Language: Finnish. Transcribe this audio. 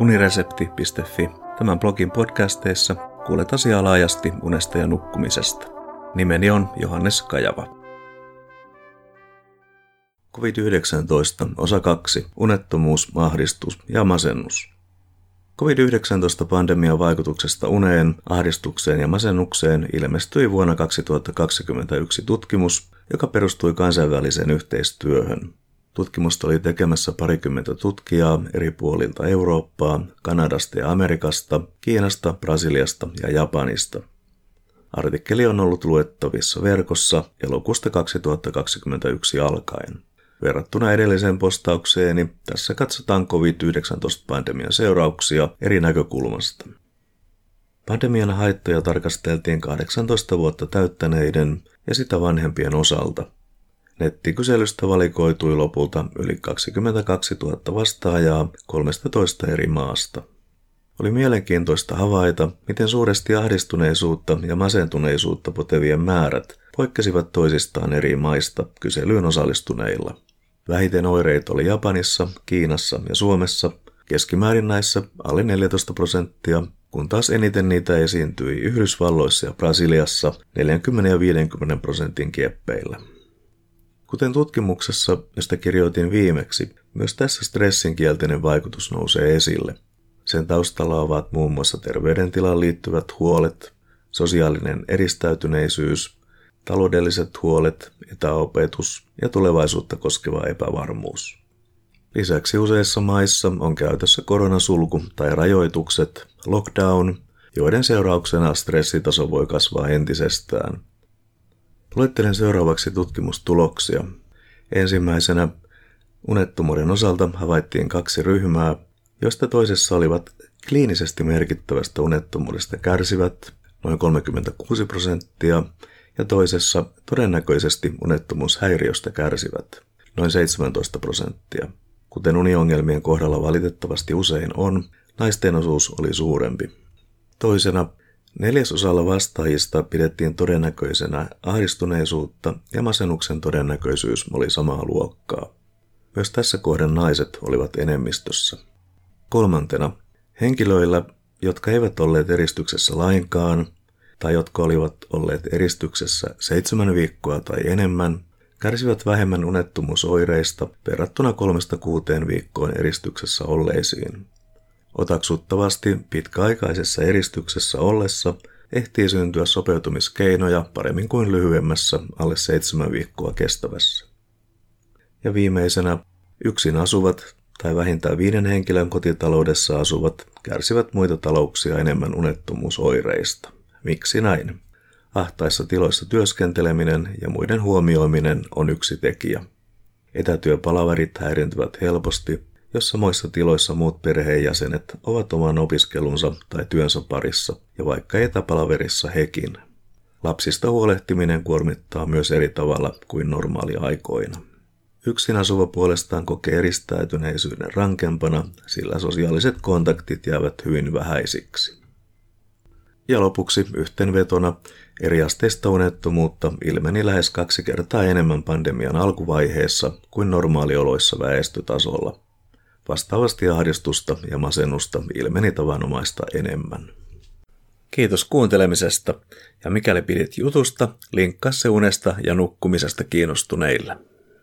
uniresepti.fi. Tämän blogin podcasteissa kuulet asiaa laajasti unesta ja nukkumisesta. Nimeni on Johannes Kajava. COVID-19, osa 2, unettomuus, ahdistus ja masennus. COVID-19-pandemian vaikutuksesta uneen, ahdistukseen ja masennukseen ilmestyi vuonna 2021 tutkimus, joka perustui kansainväliseen yhteistyöhön. Tutkimusta oli tekemässä parikymmentä tutkijaa eri puolilta Eurooppaa, Kanadasta ja Amerikasta, Kiinasta, Brasiliasta ja Japanista. Artikkeli on ollut luettavissa verkossa elokuusta 2021 alkaen. Verrattuna edelliseen postaukseeni, tässä katsotaan COVID-19-pandemian seurauksia eri näkökulmasta. Pandemian haittoja tarkasteltiin 18 vuotta täyttäneiden ja sitä vanhempien osalta – Nettikyselystä valikoitui lopulta yli 22 000 vastaajaa 13 eri maasta. Oli mielenkiintoista havaita, miten suuresti ahdistuneisuutta ja masentuneisuutta potevien määrät poikkesivat toisistaan eri maista kyselyyn osallistuneilla. Vähiten oireita oli Japanissa, Kiinassa ja Suomessa, keskimäärin näissä alle 14 prosenttia, kun taas eniten niitä esiintyi Yhdysvalloissa ja Brasiliassa 40 ja 50 prosentin kieppeillä. Kuten tutkimuksessa, josta kirjoitin viimeksi, myös tässä stressin kielteinen vaikutus nousee esille. Sen taustalla ovat muun muassa terveydentilaan liittyvät huolet, sosiaalinen eristäytyneisyys, taloudelliset huolet, etäopetus ja tulevaisuutta koskeva epävarmuus. Lisäksi useissa maissa on käytössä koronasulku tai rajoitukset, lockdown, joiden seurauksena stressitaso voi kasvaa entisestään – Luettelen seuraavaksi tutkimustuloksia. Ensimmäisenä unettomuuden osalta havaittiin kaksi ryhmää, joista toisessa olivat kliinisesti merkittävästä unettomuudesta kärsivät noin 36 prosenttia ja toisessa todennäköisesti unettomuushäiriöstä kärsivät noin 17 prosenttia. Kuten uniongelmien kohdalla valitettavasti usein on, naisten osuus oli suurempi. Toisena Neljäsosalla vastaajista pidettiin todennäköisenä ahdistuneisuutta ja masennuksen todennäköisyys oli samaa luokkaa. Myös tässä kohden naiset olivat enemmistössä. Kolmantena, henkilöillä, jotka eivät olleet eristyksessä lainkaan tai jotka olivat olleet eristyksessä seitsemän viikkoa tai enemmän, kärsivät vähemmän unettomuusoireista verrattuna kolmesta kuuteen viikkoon eristyksessä olleisiin. Otaksuttavasti pitkäaikaisessa eristyksessä ollessa ehtii syntyä sopeutumiskeinoja paremmin kuin lyhyemmässä alle seitsemän viikkoa kestävässä. Ja viimeisenä yksin asuvat tai vähintään viiden henkilön kotitaloudessa asuvat kärsivät muita talouksia enemmän unettomuusoireista. Miksi näin? Ahtaissa tiloissa työskenteleminen ja muiden huomioiminen on yksi tekijä. Etätyöpalaverit häirintyvät helposti jos samoissa tiloissa muut perheenjäsenet ovat oman opiskelunsa tai työnsä parissa ja vaikka etäpalaverissa hekin. Lapsista huolehtiminen kuormittaa myös eri tavalla kuin normaali aikoina. Yksin asuva puolestaan kokee eristäytyneisyyden rankempana, sillä sosiaaliset kontaktit jäävät hyvin vähäisiksi. Ja lopuksi yhteenvetona eriasteista unettomuutta ilmeni lähes kaksi kertaa enemmän pandemian alkuvaiheessa kuin normaalioloissa väestötasolla – Vastaavasti ahdistusta ja masennusta ilmeni tavanomaista enemmän. Kiitos kuuntelemisesta ja mikäli pidit jutusta, linkkaa se unesta ja nukkumisesta kiinnostuneille.